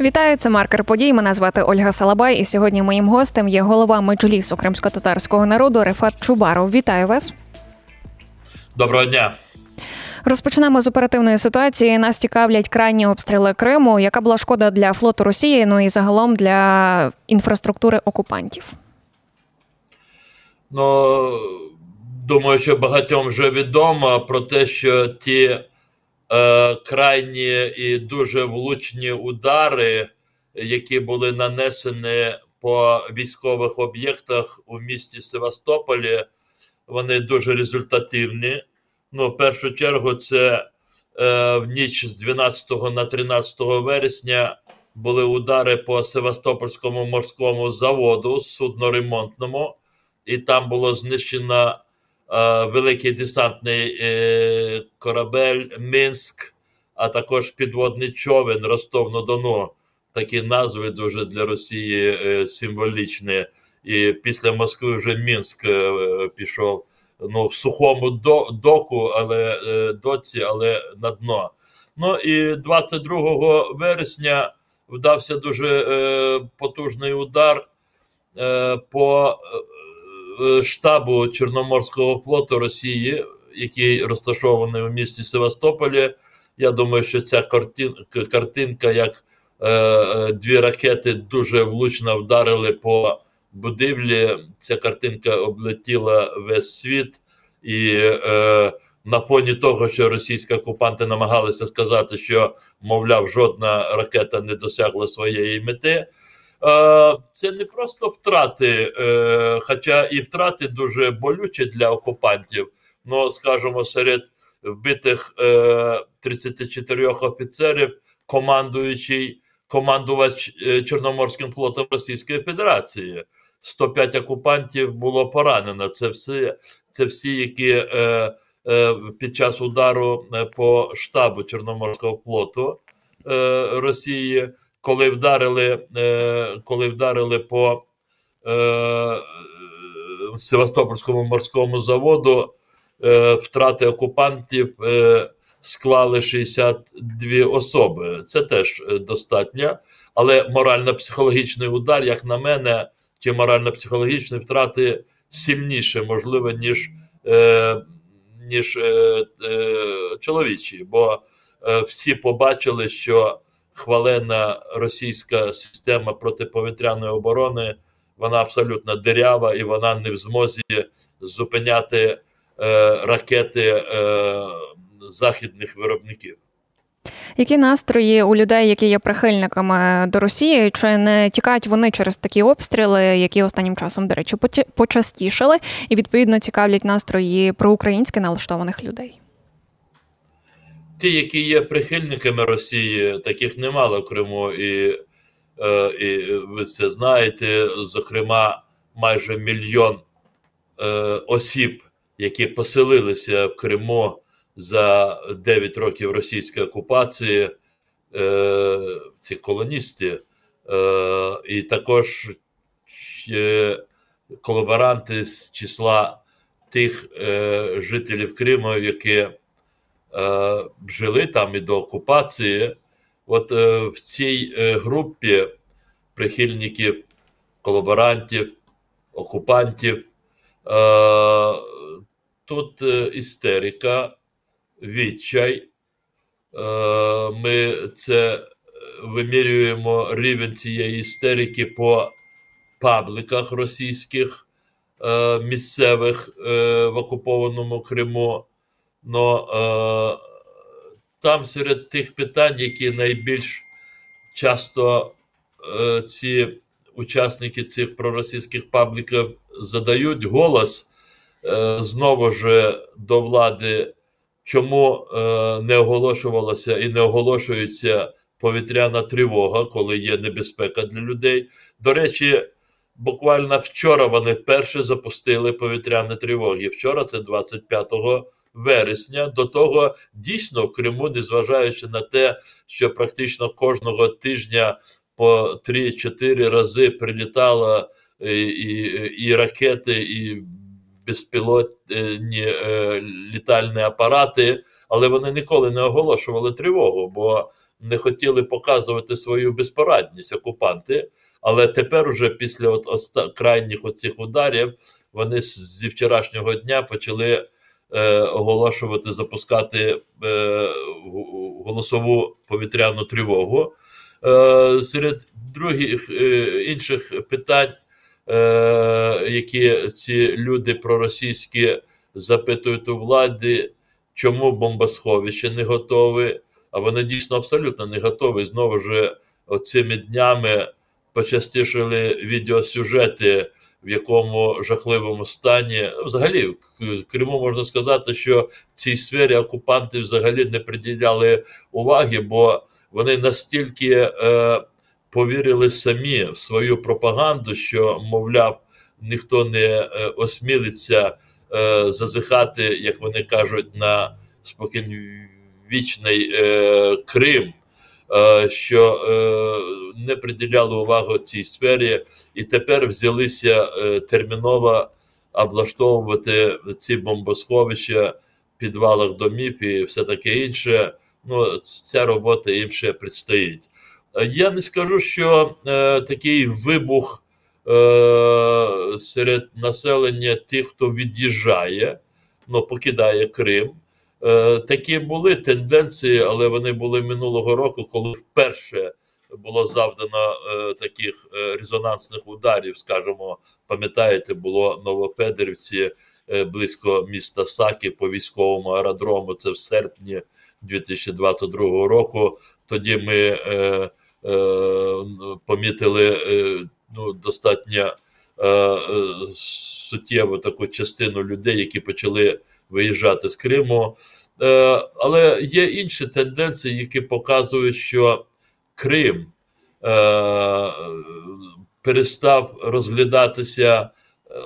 Вітаю, це маркер подій. Мене звати Ольга Салабай, і сьогодні моїм гостем є голова меджлісу кримсько-татарського народу Рефат Чубаров. Вітаю вас. Доброго дня. Розпочнемо з оперативної ситуації. Нас цікавлять крайні обстріли Криму. Яка була шкода для флоту Росії? Ну і загалом для інфраструктури окупантів? Ну думаю, що багатьом вже відомо про те, що ті е, крайні і дуже влучні удари, які були нанесені по військових об'єктах у місті Севастополі, вони дуже результативні. Ну, в першу чергу, це е, в ніч з 12 на 13 вересня були удари по Севастопольському морському заводу судноремонтному, і там було знищено великий десантний е, корабель Мінськ, а також підводний човен Ростов-на-Дону. Такі назви дуже для Росії е, символічні. І після Москви вже Мінськ е, пішов ну, в сухому доку, але е, доці, але на дно. Ну і 22 вересня вдався дуже е, потужний удар е, по е, штабу Чорноморського флоту Росії, який розташований у місті Севастополі. Я думаю, що ця картинка, картинка як е, е, дві ракети дуже влучно вдарили по будівлі. Ця картинка облетіла весь світ, і е, на фоні того, що російські окупанти намагалися сказати, що, мовляв, жодна ракета не досягла своєї мети. Е, це не просто втрати, е, хоча і втрати дуже болючі для окупантів. Ну, скажімо, серед вбитих 34 офіцерів, командуючий командувач Чорноморським флотом Російської Федерації. 105 окупантів було поранено. Це всі, це всі, які е, е, під час удару по штабу Чорноморського флоту е, Росії, коли вдарили, е, коли вдарили по е, Севастопольському морському заводу, е, втрати окупантів. Склали 62 особи. Це теж достатньо, але морально-психологічний удар, як на мене, ті морально-психологічні втрати сильніше, можливо, ніж ніж чоловічі. Бо всі побачили, що хвалена російська система протиповітряної оборони вона абсолютно дирява і вона не в змозі зупиняти е, ракети е, західних виробників. Які настрої у людей, які є прихильниками до Росії, чи не тікають вони через такі обстріли, які останнім часом, до речі, почастішали, і відповідно цікавлять настрої проукраїнськи налаштованих людей? Ті, які є прихильниками Росії, таких немало в Криму, і, е, і ви це знаєте. Зокрема, майже мільйон е, осіб, які поселилися в Криму за 9 років російської окупації е, ці колоністи, і також колаборанти з числа тих жителів Криму, які жили там і до окупації. От е, в цій е, групі прихильників колаборантів, окупантів. Е, Тут е, істерика, відчай. Е, ми це вимірюємо рівень цієї істерики по пабликах російських е, місцевих е, в окупованому Криму. Но там серед тих питань, які найбільш часто ці учасники цих проросійських пабліків задають голос знову ж до влади чому е, не оголошувалася і не оголошується повітряна тривога, коли є небезпека для людей. До речі, буквально вчора вони вперше запустили повітряні тривоги. Вчора, це 25 вересня. До того дійсно в Криму, незважаючи на те, що практично кожного тижня по 3-4 рази прилітала і, і, і ракети, і безпілотні е, літальні апарати, але вони ніколи не оголошували тривогу, бо не хотіли показувати свою безпорадність окупанти. Але тепер, уже після от крайніх оцих ударів, вони зі вчорашнього дня почали е, оголошувати, запускати е, голосову повітряну тривогу. Е, серед других е, інших питань, е, які ці люди проросійські запитують у влади, чому бомбосховище не готове, а вони дійсно абсолютно не готові. Знову ж оцими днями почастішили відеосюжети, в якому жахливому стані. Взагалі, в Криму можна сказати, що в цій сфері окупанти взагалі не приділяли уваги, бо вони настільки е, повірили самі в свою пропаганду, що, мовляв, ніхто не е, осмілиться е, зазихати, як вони кажуть, на спокійвічний е, Крим. Е, Що е, не приділяли увагу цій сфері, і тепер взялися е, терміново облаштовувати ці бомбосховища в підвалах домів і все таке інше. Ну, ця робота їм ще предстоїть. Я не скажу, що такий вибух серед населення тих, хто від'їжджає, ну, покидає Крим. Е, такі були тенденції, але вони були минулого року, коли вперше було завдано е, таких е, резонансних ударів. Скажімо, пам'ятаєте, було Новопедрівці е, близько міста Саки по військовому аеродрому. Це в серпні 2022 року. Тоді ми е, е, помітили е, ну, достатньо е, суттєву таку частину людей, які почали виїжджати з Криму. Е, але є інші тенденції, які показують, що Крим е, перестав розглядатися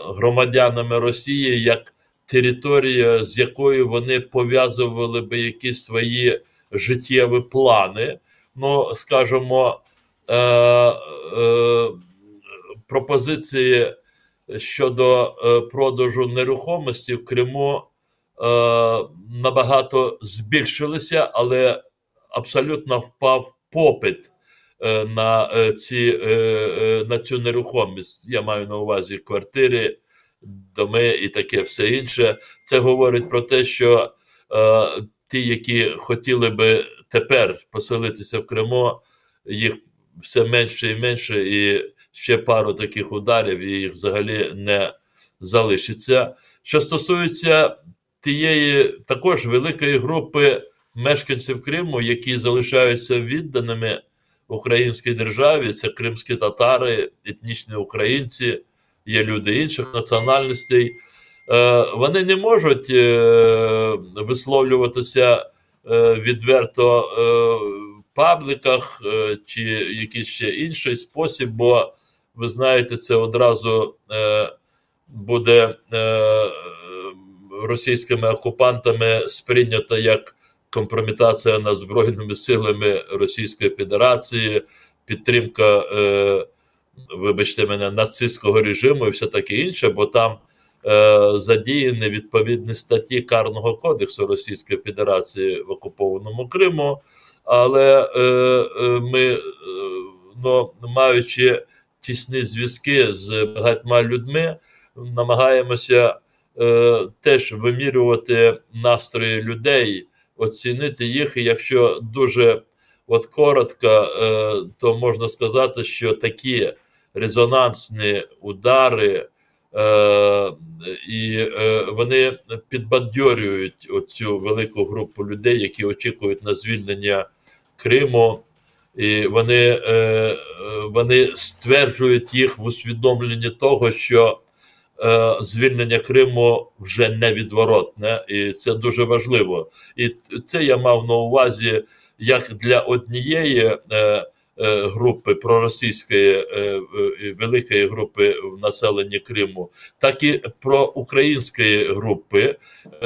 громадянами Росії як територія, з якою вони пов'язували би якісь свої життєві плани. Ну, скажімо, е, пропозиції щодо продажу нерухомості в Криму набагато збільшилися, але абсолютно впав попит е, на, е, ці, е, е, на цю нерухомість. Я маю на увазі квартири, доми і таке все інше. Це говорить про те, що е, ті, які хотіли би тепер поселитися в Криму, їх все менше і менше, і ще пару таких ударів, і їх взагалі не залишиться. Що стосується тієї також великої групи мешканців Криму, які залишаються відданими українській державі, це кримські татари, етнічні українці, є люди інших національностей. Е, Вони не можуть е, висловлюватися е, відверто в пабліках е, чи якийсь ще інший спосіб, бо ви знаєте, це одразу буде російськими окупантами сприйнято як компрометація над Збройними силами Російської Федерації, підтримка, е, вибачте мене, нацистського режиму і все таке інше, бо там е, задіяні відповідні статті Карного кодексу Російської Федерації в окупованому Криму. Але е, е, ми, е, ну, маючи тісні зв'язки з багатьма людьми, намагаємося е, теж вимірювати настрої людей, оцінити їх. І якщо дуже от коротко, е, то можна сказати, що такі резонансні удари. Е, і е, вони підбадьорюють оцю велику групу людей, які очікують на звільнення Криму, і вони, е, вони стверджують їх в усвідомленні того, що е, звільнення Криму вже невідворотне, і це дуже важливо. І це я мав на увазі як для однієї. Е, Групи проросійської великої групи в населенні Криму, так і про української групи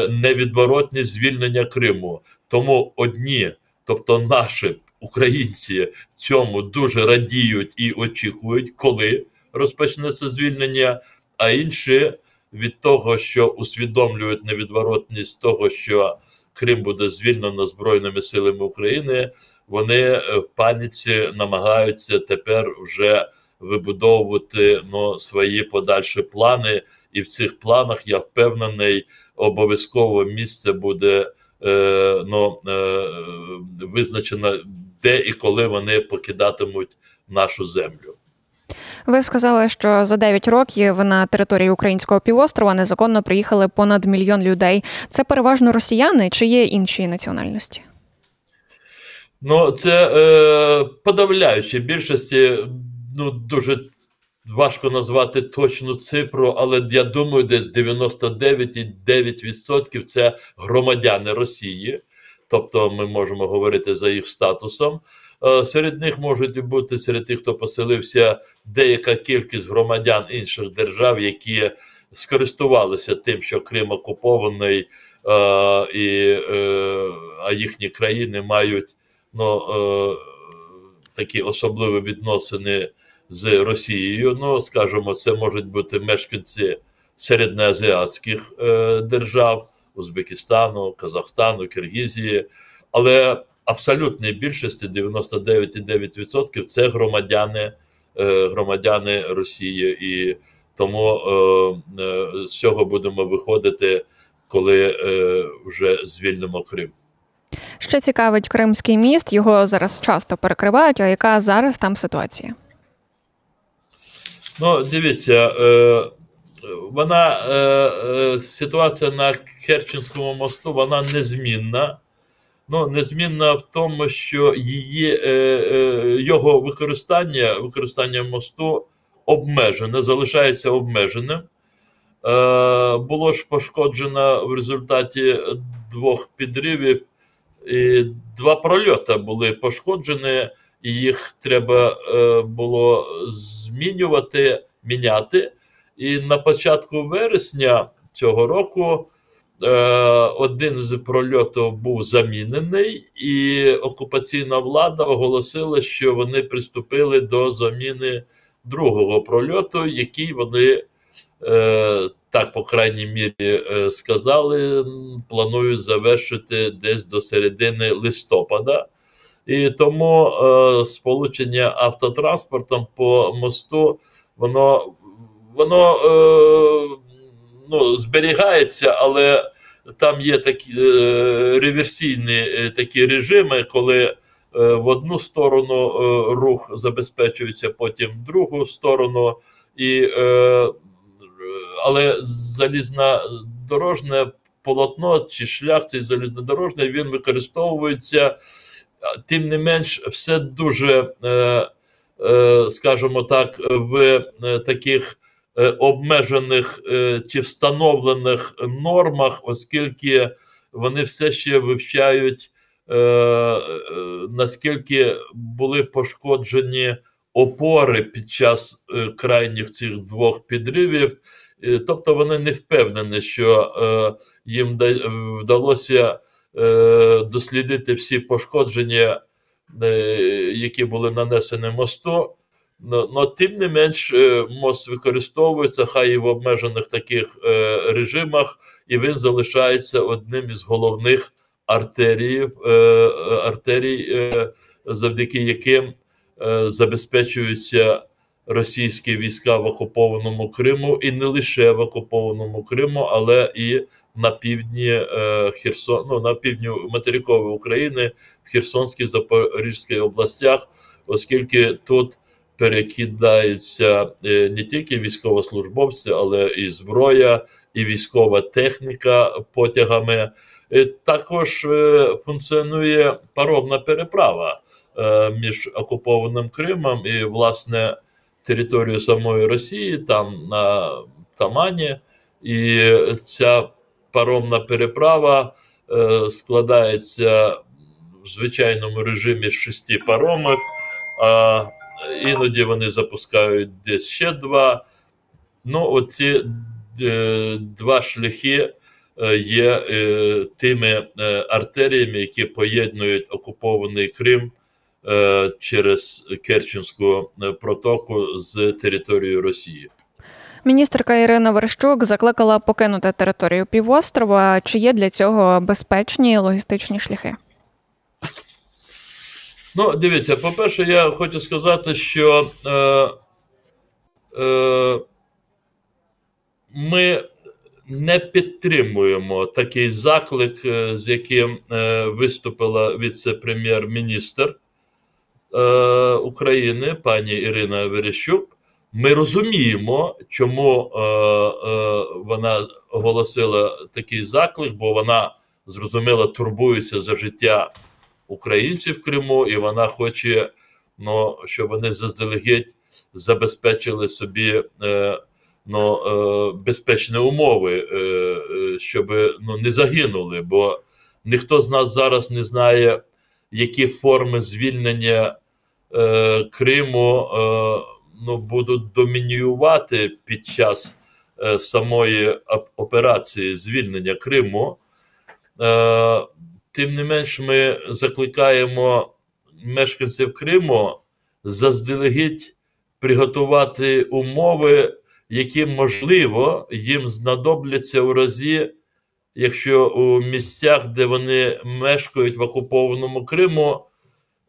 невідворотне звільнення Криму. Тому одні, тобто наші українці, цьому дуже радіють і очікують, коли розпочнеться звільнення, а інші від того, що усвідомлюють невідворотність того, що Крим буде звільнено Збройними силами України, вони в паніці намагаються тепер вже вибудовувати ну, свої подальші плани, і в цих планах я впевнений, обов'язково місце буде е, ну, е, визначено, де і коли вони покидатимуть нашу землю. Ви сказали, що за 9 років на території українського півострова незаконно приїхали понад мільйон людей. Це переважно росіяни чи є інші національності? Ну, це е, подавляючі більшості. Ну, дуже важко назвати точну цифру, але я думаю, десь 99,9% це громадяни Росії. Тобто ми можемо говорити за їх статусом. Е, серед них можуть бути серед тих, хто поселився, деяка кількість громадян інших держав, які скористувалися тим, що Крим окупований, е, і, е, а їхні країни мають ну, такі особливі відносини з Росією. Ну, скажімо, це можуть бути мешканці середньоазіатських держав. Узбекистану, Казахстану, Киргізії, але абсолютній більшості 99,9% це громадяни е, громадяни Росії, і тому е, е, з цього будемо виходити, коли вже звільнимо Крим. Що цікавить Кримський міст, його зараз часто перекривають. А яка зараз там ситуація? Ну, дивіться, вона ситуація на Керченському мосту вона незмінна ну, незмінна в тому, що її, е, е, його використання, використання мосту обмежене, залишається обмеженим. Е, Було ж пошкоджено в результаті двох підривів, і два прольоти були пошкоджені, і їх треба е, було змінювати, міняти. І на початку вересня цього року один з прольотів був замінений, і окупаційна влада оголосила, що вони приступили до заміни другого прольоту, який вони, е, так по крайній мірі, е, сказали, планують завершити десь до середини листопада. І тому сполучення автотранспортом по мосту, воно воно ну, зберігається, але там є такі е, реверсійні е, такі режими, коли е, в одну сторону рух забезпечується, потім в другу сторону, і, але залізнодорожне полотно чи шлях цей залізнодорожний він використовується, тим не менш, все дуже, скажімо так, в таких. Е, обмежених е, чи встановлених нормах, оскільки вони все ще вивчають, е, наскільки були пошкоджені опори під час крайніх цих двох підривів. Тобто вони не впевнені, що їм вдалося дослідити всі пошкодження, які були нанесені мосту. Но, тим не менш, е, мост використовується хай і в обмежених таких е, режимах, і він залишається одним із головних артерій, е, артерій е, завдяки яким забезпечуються російські війська в окупованому Криму, і не лише в окупованому Криму, але і на півдні Херсон, ну, на півдні материкової України, в Херсонській Запорізькій областях, оскільки тут перекидаються е, не тільки військовослужбовці, але і зброя, і військова техніка потягами. Е, також е, функціонує паромна переправа між окупованим Кримом і, власне, територією самої Росії, там на Тамані. І ця паромна переправа складається в звичайному режимі з шести паромок. Іноді вони запускають десь ще два. Ну, оці е, два шляхи е, є е, тими артеріями, які поєднують окупований Крим через Керченську протоку з територією Росії. Міністерка Ірина Верещук закликала покинути територію півострова. Чи є для цього безпечні логістичні шляхи? Ну, дивіться, по-перше, я хочу сказати, що е, е, ми не підтримуємо такий заклик, е, з яким е, виступила віце-прем'єр-міністр е, України пані Ірина Верещук. Ми розуміємо, чому е, е, вона оголосила такий заклик, бо вона зрозуміло турбується за життя українців в Криму, і вона хоче, ну, щоб вони заздалегідь забезпечили собі е, ну, е, безпечні умови, е, е, щоб ну, не загинули. Бо ніхто з нас зараз не знає, які форми звільнення е, Криму е, ну, будуть домініювати під час е, самої операції звільнення Криму. Тим не менш, ми закликаємо мешканців Криму заздалегідь приготувати умови, які, можливо, їм знадобляться у разі, якщо у місцях, де вони мешкають в окупованому Криму,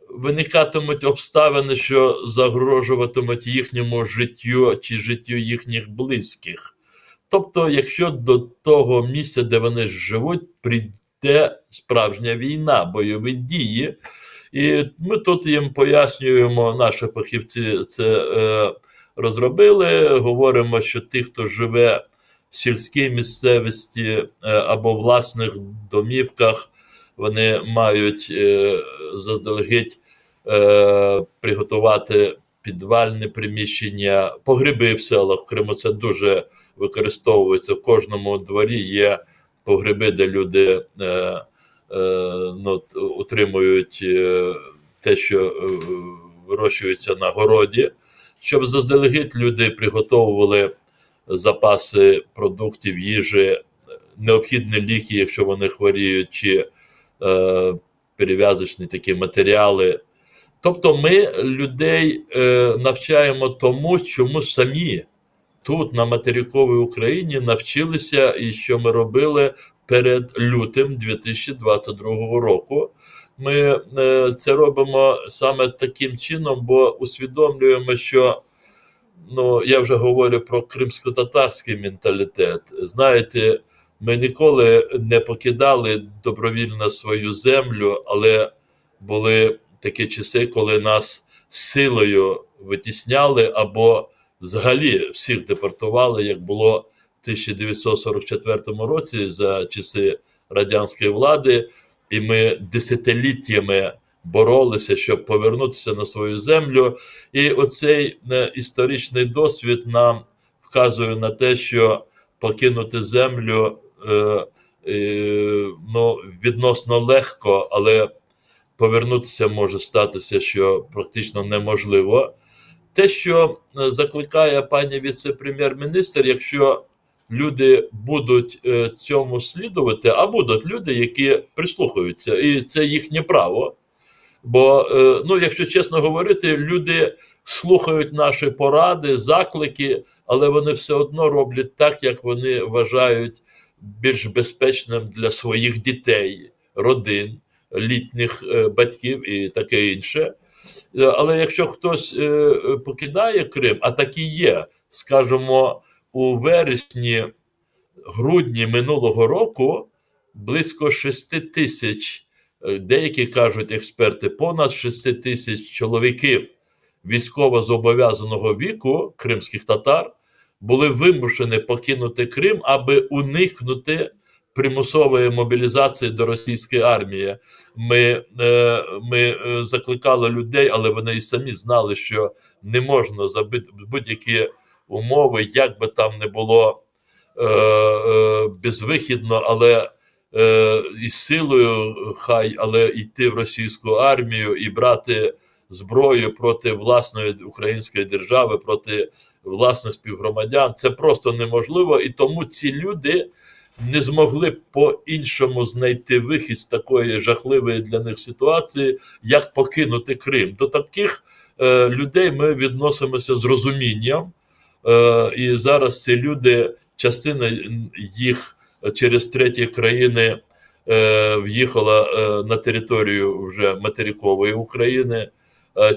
виникатимуть обставини, що загрожуватимуть їхньому життю чи життю їхніх близьких. Тобто, якщо до того місця, де вони живуть, прийде справжня війна, бойові дії, і ми тут їм пояснюємо, наші фахівці це е, розробили. Говоримо, що ті, хто живе в сільській місцевості е, або власних домівках, вони мають е, заздалегідь е, приготувати підвальне приміщення, погреби в селах в Криму. Це дуже використовується в кожному дворі. Є погреби, де люди е, е, ну, утримують е, те, що е, вирощується на городі, щоб заздалегідь люди приготовували запаси продуктів, їжі, необхідні ліки, якщо вони хворіють, чи е, перев'язочні такі матеріали. Тобто ми людей е, навчаємо тому, чому самі тут, на материковій Україні, навчилися і що ми робили перед лютим 2022 року. Ми е, це робимо саме таким чином, бо усвідомлюємо, що ну, я вже говорю про кримсько-татарський менталітет. Знаєте, ми ніколи не покидали добровільно свою землю, але були такі часи, коли нас силою витісняли або взагалі всіх депортували, як було в 1944 році за часи радянської влади, і ми десятиліттями боролися, щоб повернутися на свою землю. І оцей е, історичний досвід нам вказує на те, що покинути землю е, е, ну, відносно легко, але повернутися може статися, що практично неможливо. Те, що е, закликає пані віце-прем'єр-міністр, якщо люди будуть е, цьому слідувати, а будуть люди, які прислухаються, і це їхнє право. Бо, е, ну, якщо чесно говорити, люди слухають наші поради, заклики, але вони все одно роблять так, як вони вважають більш безпечним для своїх дітей, родин, літніх батьків і таке інше. Е, але якщо хтось е, покидає Крим, а такі є, скажімо, у вересні, грудні минулого року близько 6 тисяч, е, деякі кажуть експерти, понад 6 тисяч чоловіків військово зобов'язаного віку кримських татар були вимушені покинути Крим, аби уникнути примусової мобілізації до російської армії. Ми е, ми е, закликали людей, але вони і самі знали, що не можна забити будь-які умови, як би там не було е, безвихідно, але і силою хай, але йти в російську армію і брати зброю проти власної української держави, проти власних співгромадян. Це просто неможливо, і тому ці люди не змогли по-іншому знайти вихід з такої жахливої для них ситуації, як покинути Крим. До таких е, людей ми відносимося з розумінням, е, і зараз ці люди, частина їх через треті країни в'їхала на територію вже материкової України.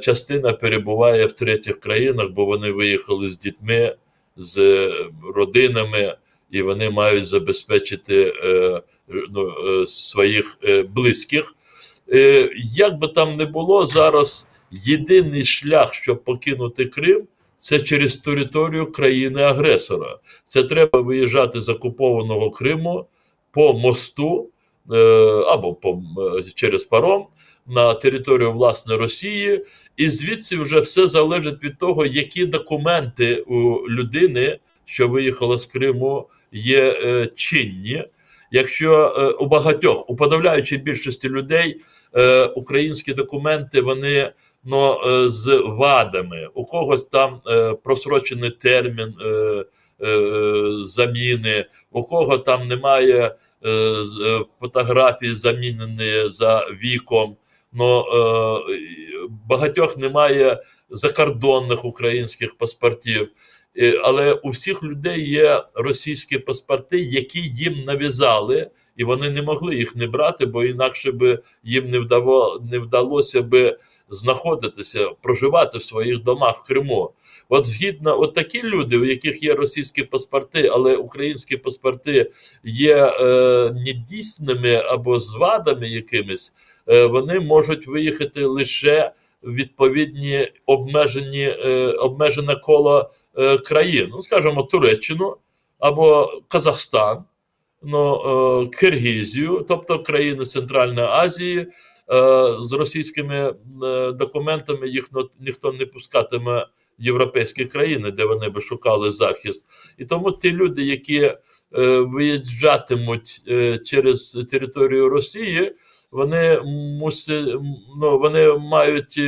Частина перебуває в третіх країнах, бо вони виїхали з дітьми, з родинами, і вони мають забезпечити ну, своїх близьких. Як би там не було, зараз єдиний шлях, щоб покинути Крим це через територію країни-агресора. Це треба виїжджати з окупованого Криму по мосту е, або по, е, через паром на територію власне Росії, і звідси вже все залежить від того, які документи у людини, що виїхала з Криму, є е, чинні. Якщо у багатьох у подавляючій більшості людей українські документи вони е, з вадами. У когось там е, просрочений термін е, заміни, у кого там немає фотографії замінені за віком, но багатьох немає закордонних українських паспортів. Але у всіх людей є російські паспорти, які їм нав'язали, і вони не могли їх не брати, бо інакше би їм не вдало, не вдалося би знаходитися, проживати в своїх домах в Криму. От згідно, от такі люди, у яких є російські паспорти, але українські паспорти є е, недійсними або з вадами якимись, е, вони можуть виїхати лише відповідні обмежені, е, обмежене коло е, країн, ну скажімо, Туреччину або Казахстан. Ну, е, Киргізію, тобто країни Центральної Азії, Е, з російськими е, документами їх ніхто не пускатиме в європейські країни, де вони би шукали захист. І тому ті люди, які е, виїжджатимуть через територію Росії, вони мусять, ну, вони мають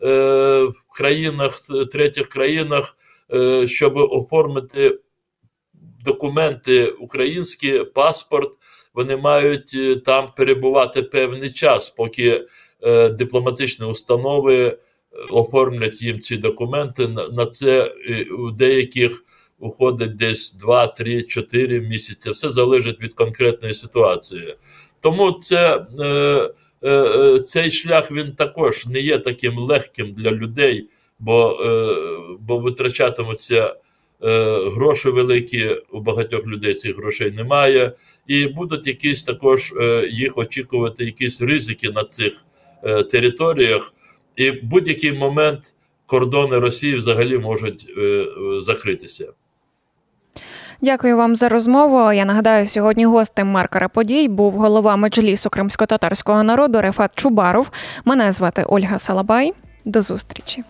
в країнах, третіх країнах, щоб оформити документи українські паспорт вони мають е, там перебувати певний час, поки е, дипломатичні установи е, оформлять їм ці документи. На, це е, у деяких уходить десь 2, 3, 4 місяці. Все залежить від конкретної ситуації. Тому це. Е, е, цей шлях він також не є таким легким для людей, бо бо витрачатимуться Е, гроші великі, у багатьох людей цих грошей немає, і будуть якісь також е, їх очікувати, якісь ризики на цих е, територіях, і в будь-який момент кордони Росії взагалі можуть закритися. Дякую вам за розмову. Я нагадаю, сьогодні гостем маркера подій був голова меджлісу кримсько-татарського народу Рефат Чубаров. Мене звати Ольга Салабай. До зустрічі.